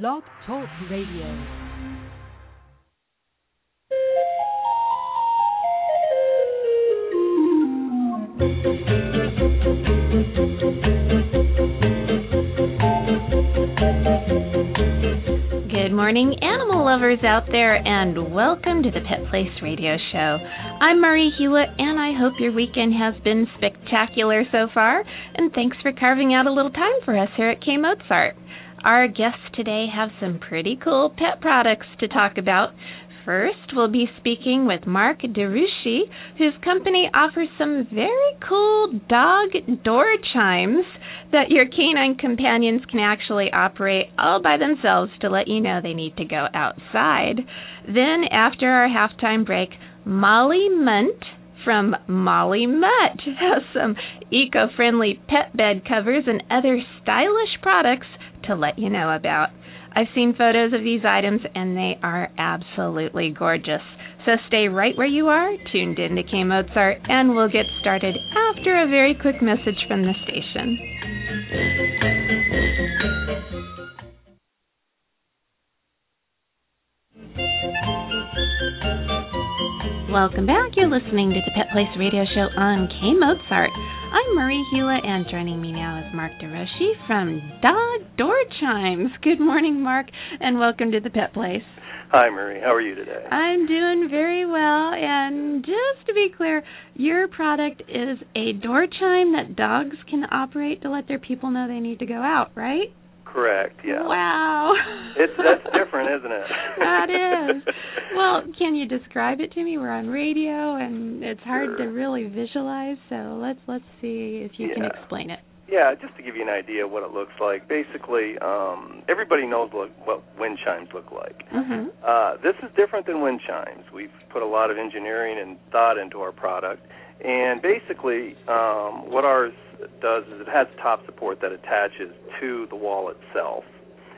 Blog Talk Radio. Good morning, animal lovers out there, and welcome to the Pet Place Radio Show. I'm Marie Hulett, and I hope your weekend has been spectacular so far. And thanks for carving out a little time for us here at K Mozart. Our guests today have some pretty cool pet products to talk about. First, we'll be speaking with Mark Derouchie, whose company offers some very cool dog door chimes that your canine companions can actually operate all by themselves to let you know they need to go outside. Then, after our halftime break, Molly Mundt from Molly Mutt has some eco friendly pet bed covers and other stylish products to let you know about. I've seen photos of these items and they are absolutely gorgeous. So stay right where you are, tuned in to K Mozart, and we'll get started after a very quick message from the station. Welcome back. You're listening to the Pet Place Radio Show on K Mozart. I'm Marie Hulett, and joining me now is Mark Derouchie from Dog Door Chimes. Good morning, Mark, and welcome to the Pet Place. Hi, Marie. How are you today? I'm doing very well, and just to be clear, your product is a door chime that dogs can operate to let their people know they need to go out, right? Correct. Yeah. Wow. It's that's different, isn't it? that is. Well, can you describe it to me? We're on radio, and it's hard Sure. to really visualize. So let's let's see if you can explain it. Yeah, just to give you an idea of what it looks like. Basically, um, everybody knows what, what wind chimes look like. Mm-hmm. Uh, this is different than wind chimes. We've put a lot of engineering and thought into our product, and basically, um, what ours does is it has top support that attaches to the wall itself.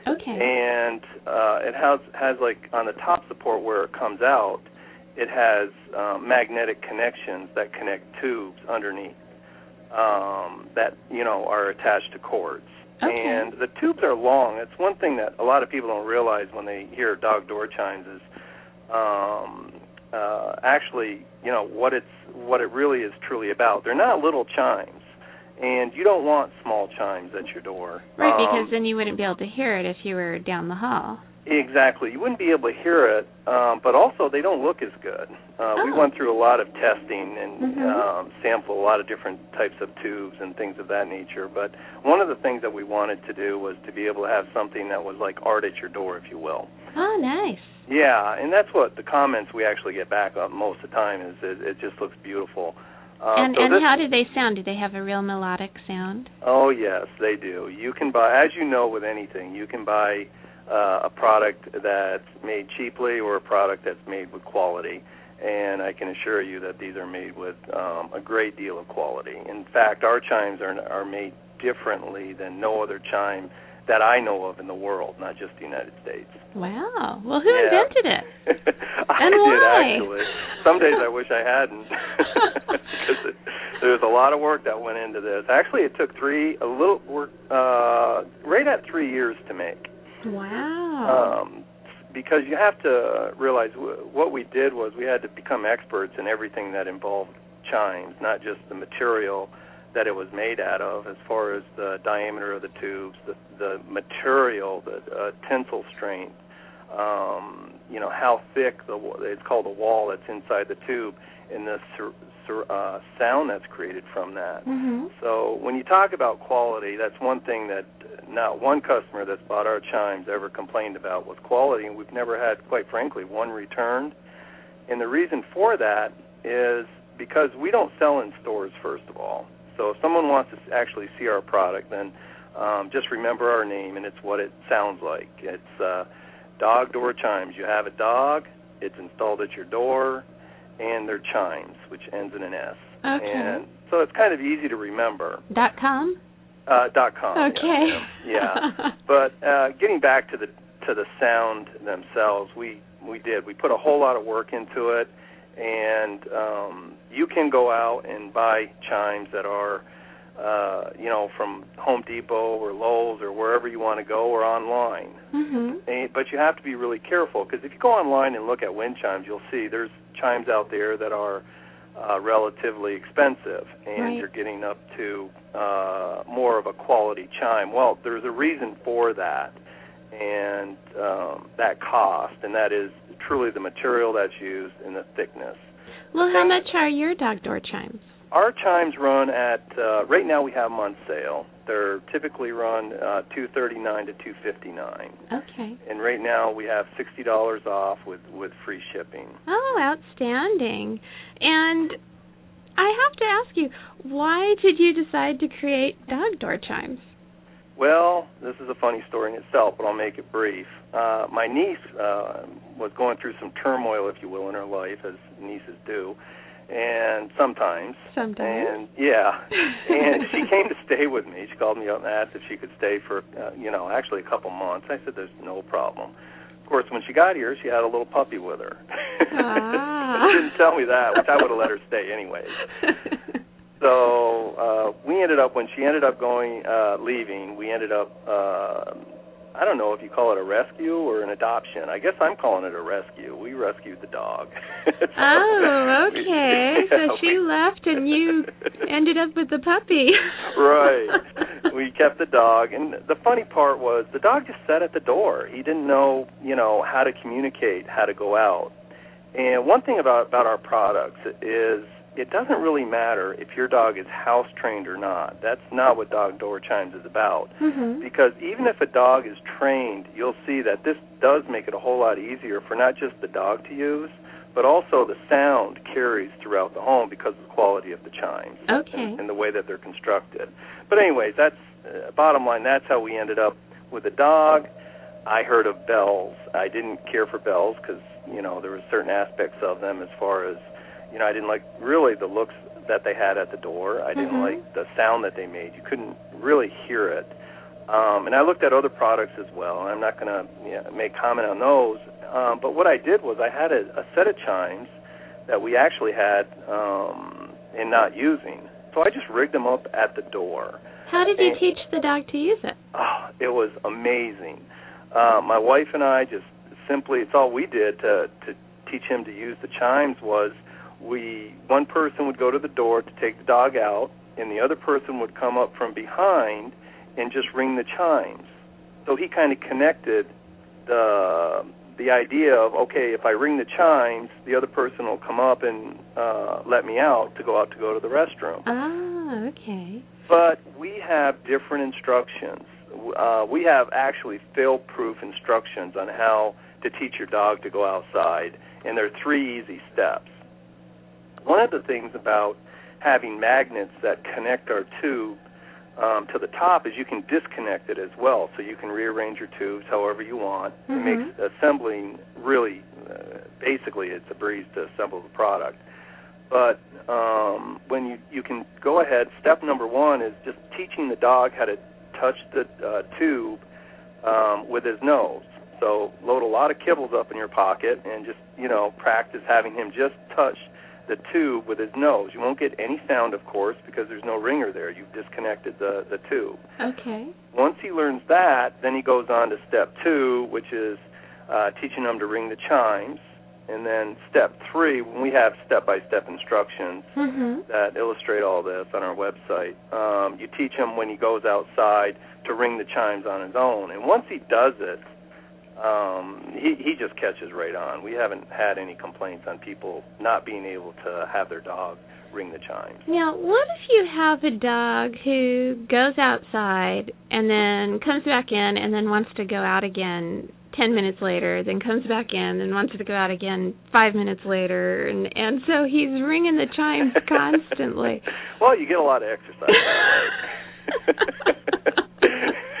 Okay. and uh, it has has like on the top support where it comes out, it has um, magnetic connections that connect tubes underneath um, that you know are attached to cords. Okay. And the tubes are long. It's one thing that a lot of people don't realize when they hear dog door chimes is um, uh, actually you know what it's what it really is truly about. They're not little chimes. And you don't want small chimes at your door. Right, Um, because then you wouldn't be able to hear it if you were down the hall. Exactly. You wouldn't be able to hear it, um, but also they don't look as good. Uh, We Oh. went through a lot of testing and Mhm. um, sampled a lot of different types of tubes and things of that nature. But one of the things that we wanted to do was to be able to have something that was like art at your door, if you will. Oh, nice. Yeah, and that's what the comments we actually get back on most of the time is it, it just looks beautiful. Uh, and so and this- how do they sound? Do they have a real melodic sound? Oh yes, they do. You can buy, as you know, with anything, you can buy uh, a product that's made cheaply or a product that's made with quality. And I can assure you that these are made with um, a great deal of quality. In fact, our chimes are are made differently than no other chime that I know of in the world, not just the United States. Wow. Well, who Yeah. invented it? I And did why? actually. Some days I wish I hadn't, because it, there was a lot of work that went into this. Actually, it took three, a little work, uh, right at three years to make. Wow. Um, because you have to realize w- what we did was we had to become experts in everything that involved chimes, not just the material that it was made out of, as far as the diameter of the tubes, the the material, the uh, tensile strength, um, you know how thick the it's called the wall that's inside the tube, and the sur- sur- uh, sound that's created from that. mhm. So when you talk about quality, that's one thing that not one customer that's bought our chimes ever complained about was quality, and we've never had, quite frankly, one returned. And the reason for that is because we don't sell in stores, first of all. So if someone wants to actually see our product, then um, just remember our name, and it's what it sounds like. It's uh, dog door chimes. You have a dog, it's installed at your door, and they're chimes, which ends in an S. Okay. And so it's kind of easy to remember. Dot com. Uh, dot com. Okay. Yeah. yeah. But uh, getting back to the to the sound themselves, we we did. We put a whole lot of work into it, and um, you can go out and buy chimes that are uh, you know, from Home Depot or Lowe's or wherever you want to go or online. Mm-hmm. And, but you have to be really careful because if you go online and look at wind chimes, you'll see there's chimes out there that are uh, relatively expensive, and Right. you're getting up to uh, more of a quality chime. Well, there's a reason for that, and um, that cost, and that is truly the material that's used and the thickness. Well, how much are your dog door chimes? Our chimes run at uh, right now we have them on sale. They're typically run uh, two thirty nine to two fifty nine, Okay. and right now we have sixty dollars off with with free shipping. Oh, outstanding. And I have to ask you, why did you decide to create dog door chimes? Well, this is a funny story in itself, but I'll make it brief. Uh, my niece uh, was going through some turmoil, if you will, in her life, as nieces do, and sometimes. Sometimes. And yeah, and she came to stay with me. She called me up and asked if she could stay for, uh, you know, actually a couple months. I said, "There's no problem." Of course, when she got here, she had a little puppy with her. Ah. she didn't tell me that, which I would have let her stay anyways. So uh, we ended up when she ended up going uh, leaving. We ended up uh, I don't know if you call it a rescue or an adoption. I guess I'm calling it a rescue. We rescued the dog. So oh, we- okay. yeah, so she we- left and you ended up with the puppy. right. We kept the dog, and the funny part was the dog just sat at the door. He didn't know, you know, how to communicate, how to go out. And one thing about about our products is it doesn't really matter if your dog is house trained or not. That's not what dog door chimes is about. Mhm. Because even if a dog is trained, you'll see that this does make it a whole lot easier for not just the dog to use, but also the sound carries throughout the home because of the quality of the chimes Okay. and, and the way that they're constructed. But anyways, that's uh, bottom line. That's how we ended up with a dog. I heard of bells. I didn't care for bells because you know there were certain aspects of them as far as you know I didn't like really the looks that they had at the door. I didn't Mhm. like the sound that they made. You couldn't really hear it. Um, and I looked at other products as well. And I'm not going to you know, make comment on those. Um, but what I did was I had a, a set of chimes that we actually had um, and not using. So I just rigged them up at the door. How did you And- teach the dog to use it? Oh, it was amazing. Uh, my wife and I just simply it's all we did to to teach him to use the chimes was we one person would go to the door to take the dog out and the other person would come up from behind and just ring the chimes. So he kind of connected the the idea of okay, if I ring the chimes, the other person will come up and uh let me out to go out to go to the restroom Ah, okay. but we have different instructions. Uh, we have actually fail-proof instructions on how to teach your dog to go outside, and there are three easy steps. One of the things about having magnets that connect our tube um, to the top is you can disconnect it as well, so you can rearrange your tubes however you want. It Mhm. makes assembling really, uh, basically, it's a breeze to assemble the product but um, when you you can go ahead. Step number one is just teaching the dog how to touch the uh, tube um, with his nose. So load a lot of kibbles up in your pocket and just you know practice having him just touch the tube with his nose. You won't get any sound, of course, because there's no ringer there. You've disconnected the the tube. Okay. Once he learns that, then he goes on to step two, which is uh, teaching him to ring the chimes. And then step three, when we have step-by-step instructions Mhm. that illustrate all this on our website, um, you teach him when he goes outside to ring the chimes on his own. And once he does it, um, he he just catches right on. We haven't had any complaints on people not being able to have their dog ring the chimes. Now, what if you have a dog who goes outside and then comes back in and then wants to go out again 10 minutes later, then comes back in and wants to go out again 5 minutes later and and so he's ringing the chimes constantly. well, you get a lot of exercise.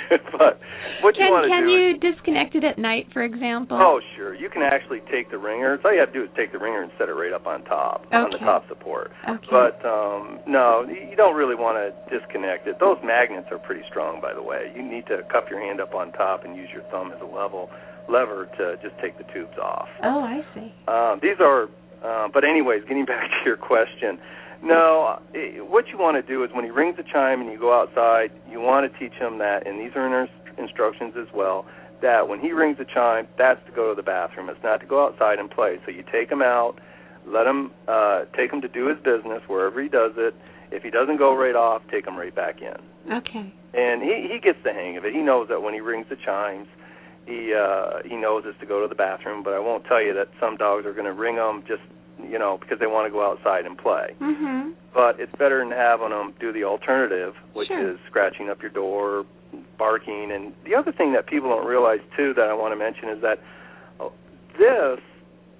but what you can want to can do you disconnect it at night, for example? Oh, sure. You can actually take the ringer. All you have to do is take the ringer and set it right up on top, on the top support. Okay. But um no, you don't really want to disconnect it. Those magnets are pretty strong, by the way. You need to cup your hand up on top and use your thumb as a level lever to just take the tubes off. Oh, I see. Um, these are, uh, but anyways, getting back to your question. no, it, what you want to do is when he rings the chime and you go outside, you want to teach him that, and these are in our instructions as well, that when he rings the chime, that's to go to the bathroom. It's not to go outside and play. So you take him out, let him uh, take him to do his business wherever he does it. If he doesn't go right off, take him right back in. Okay. And he he gets the hang of it. He knows that when he rings the chimes, he uh he knows it's to go to the bathroom. But I won't tell you that some dogs are going to ring them just you know because they want to go outside and play. Mhm. But it's better than having them do the alternative, which Sure. is scratching up your door, barking. And the other thing that people don't realize too that I want to mention is that uh, this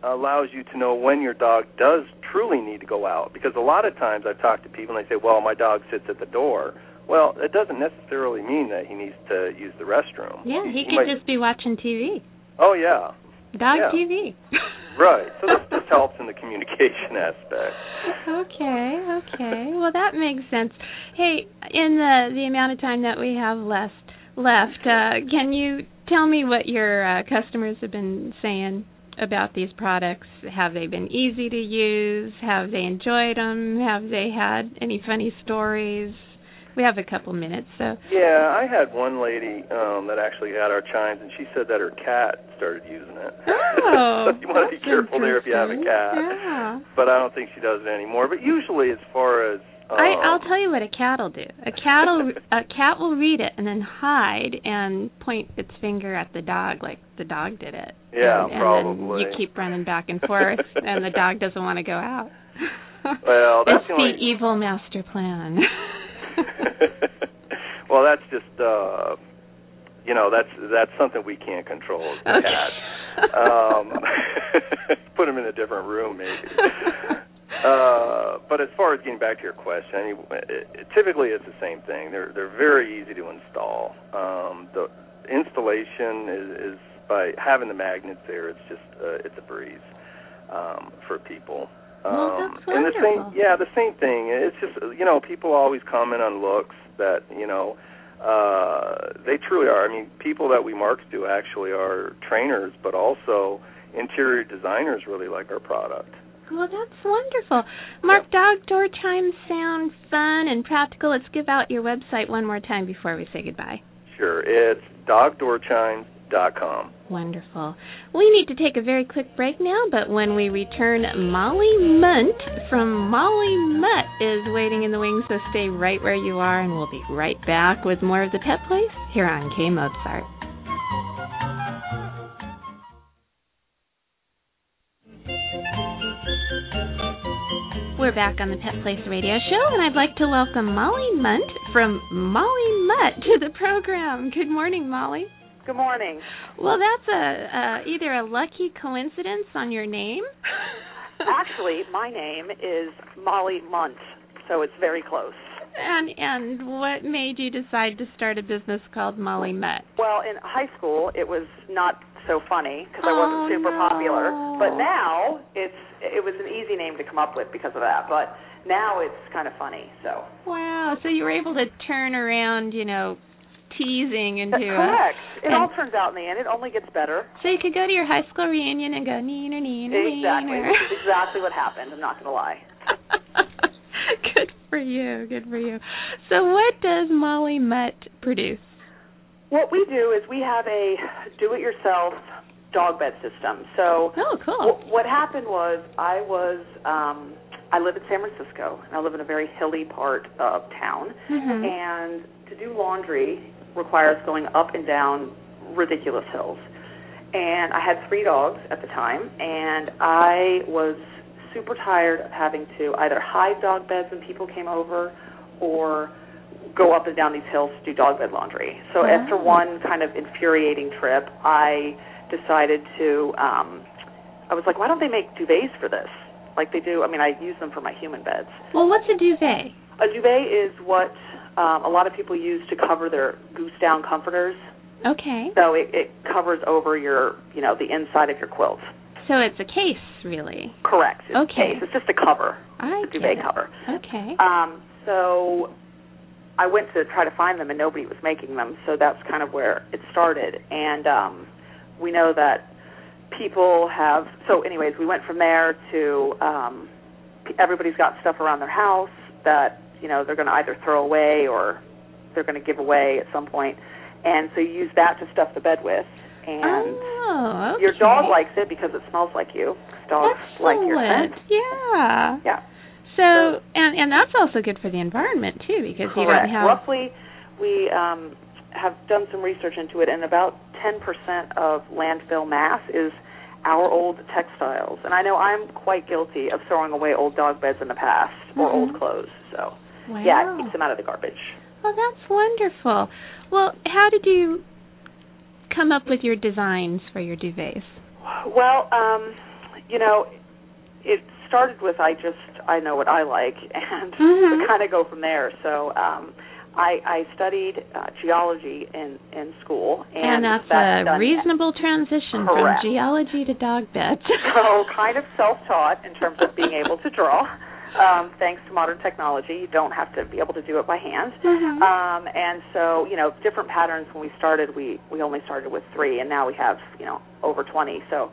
allows you to know when your dog does truly need to go out. Because a lot of times I've talked to people and they say, "Well, my dog sits at the door." Well, it doesn't necessarily mean that he needs to use the restroom. Yeah, he could might- just be watching TV. Oh yeah, Dog Yeah. TV. right. So this just helps in the communication aspect. okay, okay. Well, that makes sense. Hey, in the the amount of time that we have left left, uh, can you tell me what your uh, customers have been saying about these products? Have they been easy to use? Have they enjoyed them? Have they had any funny stories? We have a couple minutes, so Yeah, I had one lady um that actually had our chimes, and she said that her cat started using it. oh, so you want to be careful there if you have a cat. Yeah. But I don't think she does it anymore. But usually, as far as um, I, I'll tell you what a cat'll do. A cat'll a cat will read it and then hide and point its finger at the dog like the dog did it. Yeah, and, and probably. You keep running back and forth, and the dog doesn't want to go out. Well, that's it's the only- evil master plan. well, that's just uh you know that's that's something we can't control as Okay. cat. Um, put him in a different room, maybe. Uh, but as far as getting back to your question, I mean, it, it, typically it's the same thing. They're they're very easy to install. Um, the installation is, is by having the magnets there. It's just uh, it's a breeze um, for people. Well, Um, that's and the same, yeah, the same thing. It's just you know people always comment on looks that you know uh, they truly are. I mean, people that we market to actually are trainers, but also interior designers really like our product. well, that's wonderful. Mark, dog door chimes sound fun and practical. Let's give out your website one more time before we say goodbye. Sure, it's dogdoorchimes.com. Wonderful. We need to take a very quick break now, but when we return, Molly Mundt from Molly Mutt is waiting in the wings, so stay right where you are, and we'll be right back with more of the Pet Place here on K Mozart. We're back on the Pet Place Radio Show, and I'd like to welcome Molly Mundt from Molly Mutt to the program. Good morning, Molly. Good morning. Well, that's a uh, either a lucky coincidence on your name. Actually, my name is Molly Mundt, so it's very close. and and what made you decide to start a business called Molly Mutt? Well, in high school, it was not so funny because I wasn't Oh, super no. popular. But now it's it was an easy name to come up with because of that. But now it's kind of funny. So Wow, so you were able to turn around, you know, teasing into a correct. It and- all turns out in the end. It only gets better. So you could go to your high school reunion and go neener neener Exactly. neener. Exactly what happened. I'm not going to lie. good for you, good for you. So what does Molly Mutt produce? What we do is we have a do-it-yourself dog bed system. So Oh, cool. Wh- what happened was I was um I live in San Francisco and I live in a very hilly part of town Mhm. and to do laundry requires going up and down ridiculous hills. And I had three dogs at the time and I was super tired of having to either hide dog beds when people came over or go up and down these hills to do dog bed laundry. So Wow. after one kind of infuriating trip, I decided to um I was like, why don't they make duvets for this? Like they do. I mean, I use them for my human beds. Well, what's a duvet? A duvet is what um, a lot of people use to cover their goose down comforters. Okay. So it, it covers over your, you know, the inside of your quilt. So it's a case, really. Correct. It's Okay. Case. It's just a cover, I a duvet cover. Okay. Um, so I went to try to find them, and nobody was making them. So that's kind of where it started. And um, we know that people have. So, anyways, we went from there to um, everybody's got stuff around their house that you know they're going to either throw away or they're going to give away at some point, and so you use that to stuff the bed with. And oh, okay. your dog likes it because it smells like you. Dogs Excellent. like your scent. Yeah. Yeah. So, and and that's also good for the environment too, because you don't have. Roughly, we um, have done some research into it, and about 10% of landfill mass is our old textiles. And I know I'm quite guilty of throwing away old dog beds in the past or Mhm. old clothes. So, wow. yeah, it keeps them out of the garbage. Oh, that's wonderful. Well, how did you come up with your designs for your duvets? Well, um, you know, it started with I just I know what I like, and Mhm. kind of go from there. So. um I, I studied uh, geology in in school, and, And, that's, that's a reasonable transition Correct. from geology to dog beds. so kind of self-taught in terms of being able to draw. Um, thanks to modern technology, you don't have to be able to do it by hand. Mhm. Um, and so, you know, different patterns. When we started, we we only started with three, and now we have you know over 20. So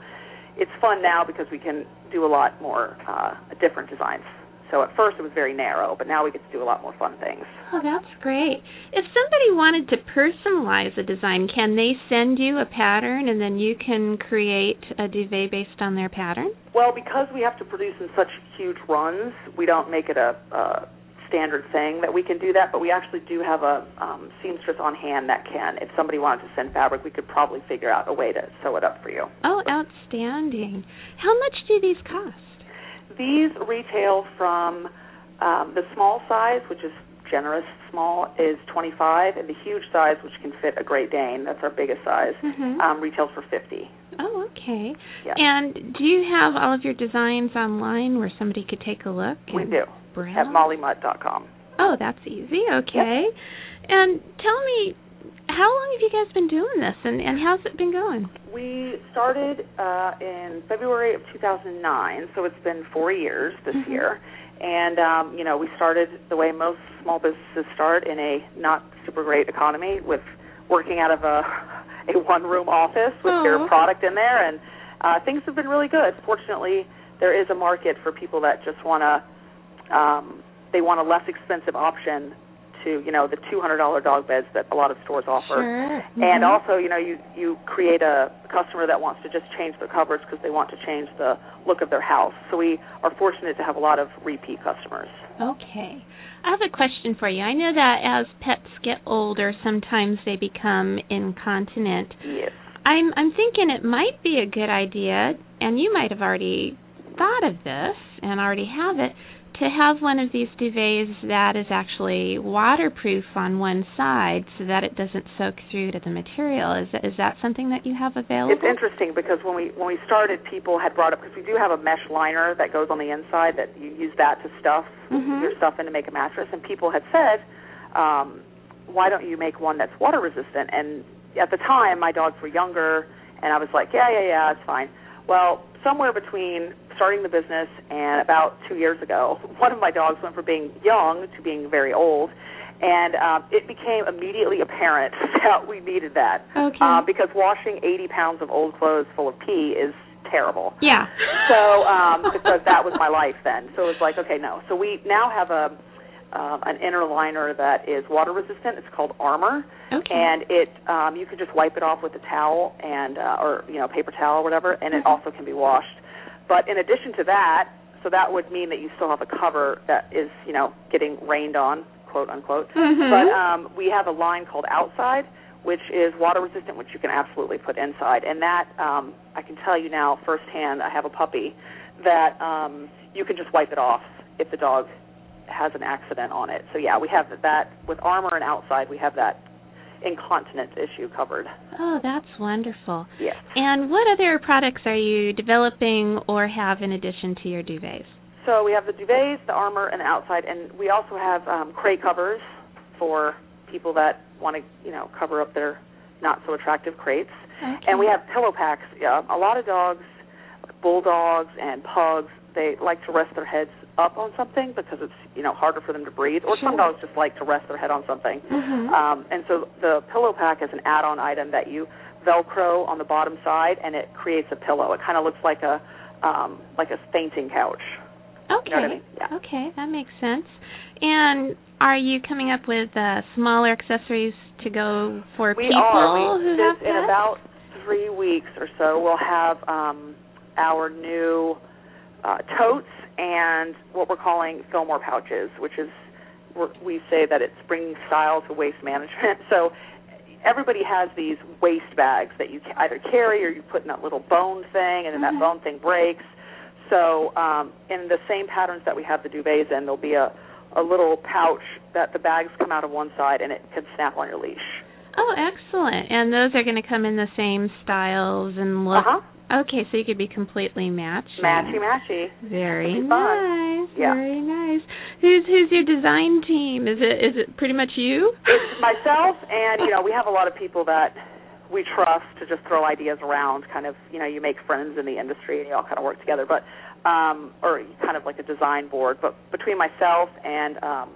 it's fun now because we can do a lot more uh, different designs. So at first it was very narrow, but now we get to do a lot more fun things. Oh, that's great. If somebody wanted to personalize a design, can they send you a pattern and then you can create a duvet based on their pattern? Well, because we have to produce in such huge runs, we don't make it a, a standard thing that we can do that. But we actually do have a um, seamstress on hand that can. If somebody wanted to send fabric, we could probably figure out a way to sew it up for you. Oh, outstanding. How much do these cost? These retail from um, the small size, which is generous small, is 25, and the huge size, which can fit a Great Dane, that's our biggest size, Mhm. um, retails for 50. Oh, okay. Yeah. And do you have all of your designs online where somebody could take a look? We do Browse? at mollymutt.com. Oh, that's easy. Okay. And tell me, how long have you guys been doing this, and and how's it been going? We started uh, in February of 2009, so it's been four years this Mhm. year. And um, you know, we started the way most small businesses start in a not super great economy, with working out of a a one-room office with Aw. their product in there, and uh, things have been really good. Fortunately, there is a market for people that just want to um, they want a less expensive option to you know the $200 dog beds that a lot of stores offer Sure. and Mhm. also you know you you create a customer that wants to just change their covers because they want to change the look of their house so we are fortunate to have a lot of repeat customers Okay. I have a question for you. I know that as pets get older, sometimes they become incontinent. yes I'm I'm thinking it might be a good idea, and you might have already thought of this and already have it, to have one of these duvets that is actually waterproof on one side so that it doesn't soak through to the material. Is that, is that something that you have available? it's interesting because when we when we started people had brought up because we do have a mesh liner that goes on the inside that you use that to stuff Mhm. your stuff in to make a mattress and people had said um why don't you make one that's water resistant and at the time my dogs were younger and I was like yeah yeah yeah it's fine well somewhere between starting the business and about 2 years ago one of my dogs went from being young to being very old and um, it became immediately apparent that we needed that Okay. uh, because washing 80 pounds of old clothes full of pee is terrible. yeah. So um, because that was my life then, so it was like okay, no. So we now have a um, an inner liner that is water resistant. It's called Armor, Okay. and it um, you can just wipe it off with a towel and uh, or you know paper towel or whatever, and it Mhm. also can be washed. But in addition to that, so that would mean that you still have a cover that is you know getting rained on, quote unquote. Mhm. But um, we have a line called Outside, which is water resistant, which you can absolutely put inside. And that um, I can tell you now firsthand. I have a puppy that um, you can just wipe it off if the dog has an accident on it. So yeah, we have that with Armor and Outside. We have that incontinence issue covered. Oh, that's wonderful. Yes. And what other products are you developing or have in addition to your duvets? So we have the duvets, the armor, and the outside, and we also have um, crate covers for people that want to, you know, cover up their not so attractive crates. Okay. And we have pillow packs. Yeah, a lot of dogs, bulldogs and pugs, they like to rest their heads up on something because it's you know harder for them to breathe. Or some dogs just like to rest their head on something. Mhm. Um, and so the pillow pack is an add-on item that you Velcro on the bottom side, and it creates a pillow. It kind of looks like a um, like a fainting couch. Okay. You know I mean? Yeah. Okay, that makes sense. And are you coming up with uh, smaller accessories to go for we people are. We, who this, have in pets? about three weeks or so, we'll have um, our new uh, totes and what we're calling Fillmore pouches, which is we're, say that it's bringing style to waste management. So everybody has these waste bags that you either carry or you put in that little bone thing, and then that bone thing breaks. So um, in the same patterns that we have the duvets in, there'll be a a little pouch that the bags come out of one side and it can snap on your leash. Oh, excellent. And those are going to come in the same styles and look. Uh huh. Okay, so you could be completely matched. Matchy matchy. Very It'll be fun. nice. Yeah. Very nice. Who's who's your design team? Is it is it pretty much you? It's myself and you know we have a lot of people that we trust to just throw ideas around. Kind of you know you make friends in the industry and you all kind of work together. But um, or kind of like a design board. But between myself and um,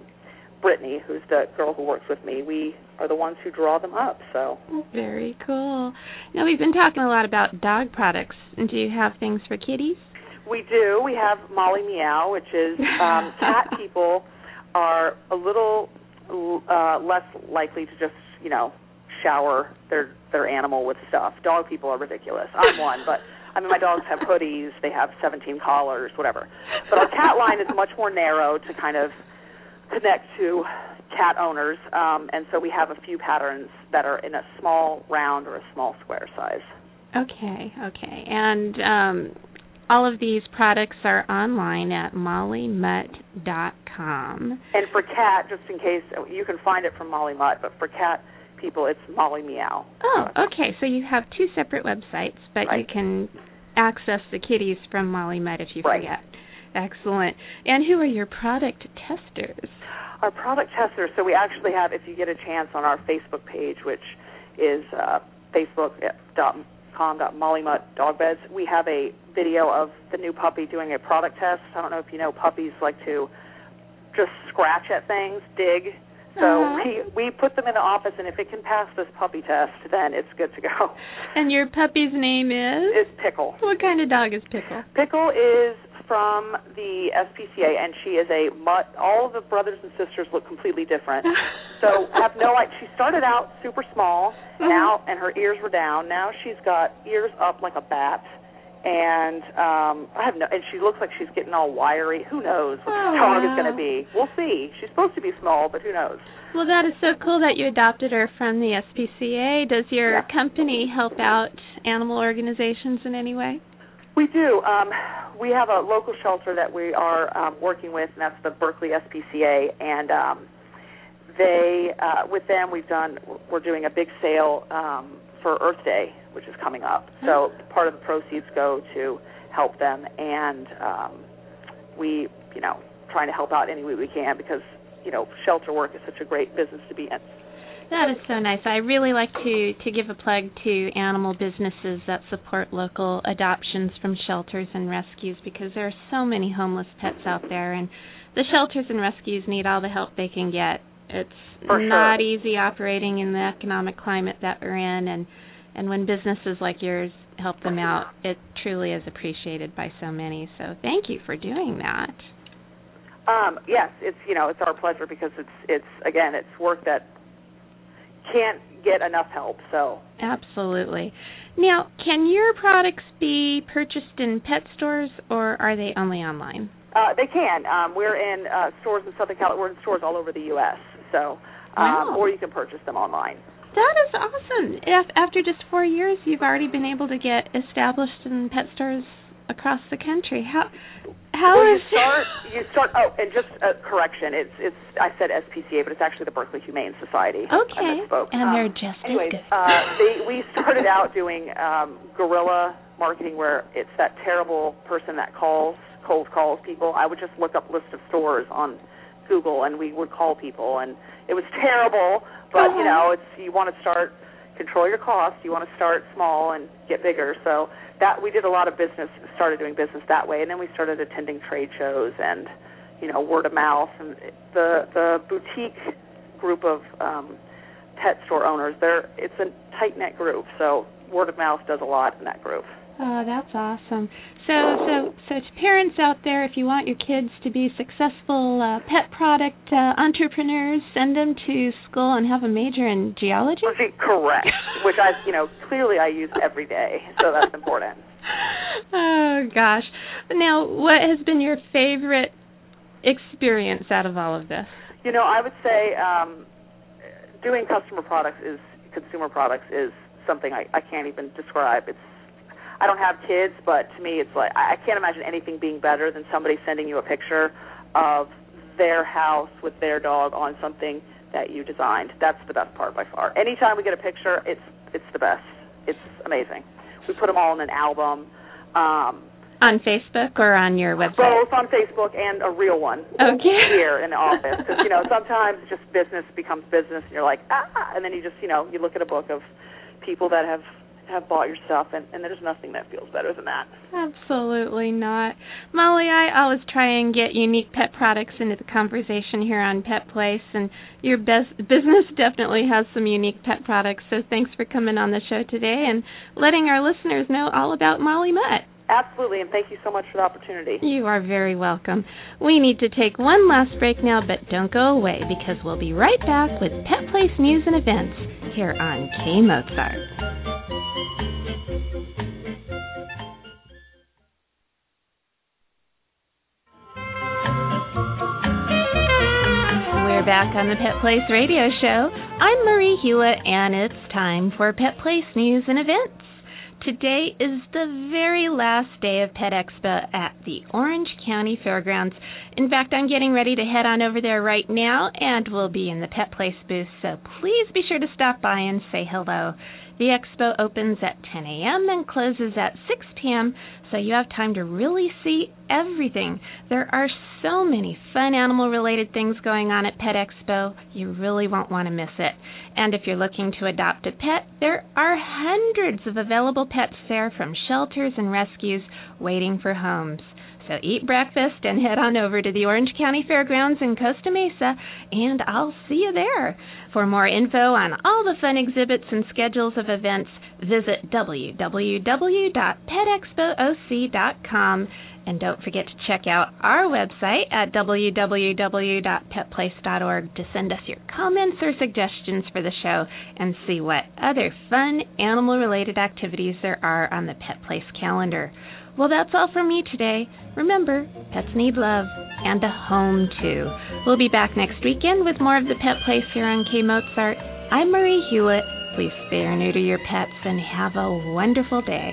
Brittany, who's the girl who works with me, we are the ones who draw them up. So Very cool. Now we've been talking a lot about dog products. And do you have things for kitties? we do. We have Molly Meow, which is um, cat people are a little uh, less likely to just you know shower their their animal with stuff. Dog people are ridiculous. I'm one, but I mean my dogs have hoodies, they have 17 collars, whatever. But our cat line is much more narrow to kind of connect to cat owners, um, and so we have a few patterns that are in a small round or a small square size. Okay, okay. And um all of these products are online at mollymutt.com. And for cat, just in case you can find it from Molly Mutt, but for cat people, it's Molly Meow. Oh, okay. So you have two separate websites, but you can access the kitties from Molly Mutt if you Right. forget. Excellent. And who are your product testers? Our product testers. So we actually have, if you get a chance, on our Facebook page, which is uh, facebook.com.mollymutt.dogbeds, we have a video of the new puppy doing a product test. I don't know if you know puppies like to just scratch at things, dig. So Uh-huh. we we put them in the office, and if it can pass this puppy test, then it's good to go. And your puppy's name is? It's Pickle. What kind of dog is Pickle? Pickle is from the SPCA, and she is a mutt. All of the brothers and sisters look completely different. So have no idea. She started out super small, Mhm. now, and her ears were down. Now she's got ears up like a bat, and um I have no. And she looks like she's getting all wiry. Who knows what Oh, this dog is going to be? We'll see. She's supposed to be small, but who knows? Well, that is so cool that you adopted her from the SPCA. Does your Yeah. company help out animal organizations in any way? We do. Um, we have a local shelter that we are um, working with, and that's the Berkeley SPCA. And um, they, uh, with them, we've done. We're doing a big sale um, for Earth Day, which is coming up. So part of the proceeds go to help them, and um, we, you know, trying to help out any way we can because you know shelter work is such a great business to be in. That is so nice. I really like to to give a plug to animal businesses that support local adoptions from shelters and rescues because there are so many homeless pets out there and the shelters and rescues need all the help they can get. It's For not sure. easy operating in the economic climate that we're in and and when businesses like yours help them out, it truly is appreciated by so many. So thank you for doing that. Um, yes, it's you know it's our pleasure because it's it's again it's work that can't get enough help. So Absolutely. Now, can your products be purchased in pet stores or are they only online? uh, they can. Um, we're in uh, stores in Southern California. We're in stores all over the U.S. So um, Wow. or you can purchase them online. That is awesome. Af- After just four years, you've already been able to get established in pet stores across the country. How how well, you start you start. Oh, and just a correction. It's it's I said SPCA, but it's actually the Berkeley Humane Society. I Okay, and Um, they're just Anyways, as good. uh, they, we started out doing um, guerrilla marketing where it's that terrible person that calls, cold calls people. I would just look up list of stores on Google and we would call people, and it was terrible. But you Uh-huh. know, it's you want to start control your costs. You want to start small and get bigger. So that we did a lot of business, started doing business that way, and then we started attending trade shows and you know word of mouth and the the boutique group of um, pet store owners. They're it's a tight knit group, so word of mouth does a lot in that group. Oh, that's awesome. So, so, so to parents out there, if you want your kids to be successful uh, pet product uh, entrepreneurs, send them to school and have a major in geology. Correct. Which I, you know, clearly I use every day, so that's important. oh gosh. Now, what has been your favorite experience out of all of this? You know, I would say um, doing customer products is consumer products is something I, I can't even describe. It's I don't have kids, but to me, it's like I can't imagine anything being better than somebody sending you a picture of their house with their dog on something that you designed. That's the best part by far. Anytime we get a picture, it's it's the best. It's amazing. We put them all in an album. Um, on Facebook or on your website? Both on Facebook and a real one. Okay. Here in the office, because you know sometimes just business becomes business, and you're like ah, and then you just you know you look at a book of people that have have bought your stuff and, and there's nothing that feels better than that. Absolutely not. Molly, I always try and get unique pet products into the conversation here on Pet Place and your best business definitely has some unique pet products. So thanks for coming on the show today and letting our listeners know all about Molly Mutt. Absolutely, and thank you so much for the opportunity. You are very welcome. We need to take one last break now, but don't go away because we'll be right back with Pet Place news and events here on K Mozart. Back on the Pet Place radio show. I'm Marie Hulett, and it's time for Pet Place news and events. Today is the very last day of Pet Expo at the Orange County Fairgrounds. In fact, I'm getting ready to head on over there right now and we'll be in the Pet Place booth, so please be sure to stop by and say hello. The expo opens at 10 a.m. and closes at 6 p.m., so you have time to really see everything. There are so many fun animal related things going on at Pet Expo, you really won't want to miss it. And if you're looking to adopt a pet, there are hundreds of available pets there from shelters and rescues waiting for homes. So eat breakfast and head on over to the Orange County Fairgrounds in Costa Mesa, and I'll see you there. For more info on all the fun exhibits and schedules of events, visit www.petexpooc.com and don't forget to check out our website at www.petplace.org to send us your comments or suggestions for the show and see what other fun animal related activities there are on the Pet Place calendar. Well, that's all for me today. Remember, pets need love and a home, too. We'll be back next weekend with more of the Pet Place here on K Mozart. I'm Marie Hulett. Please stay or neuter your pets and have a wonderful day.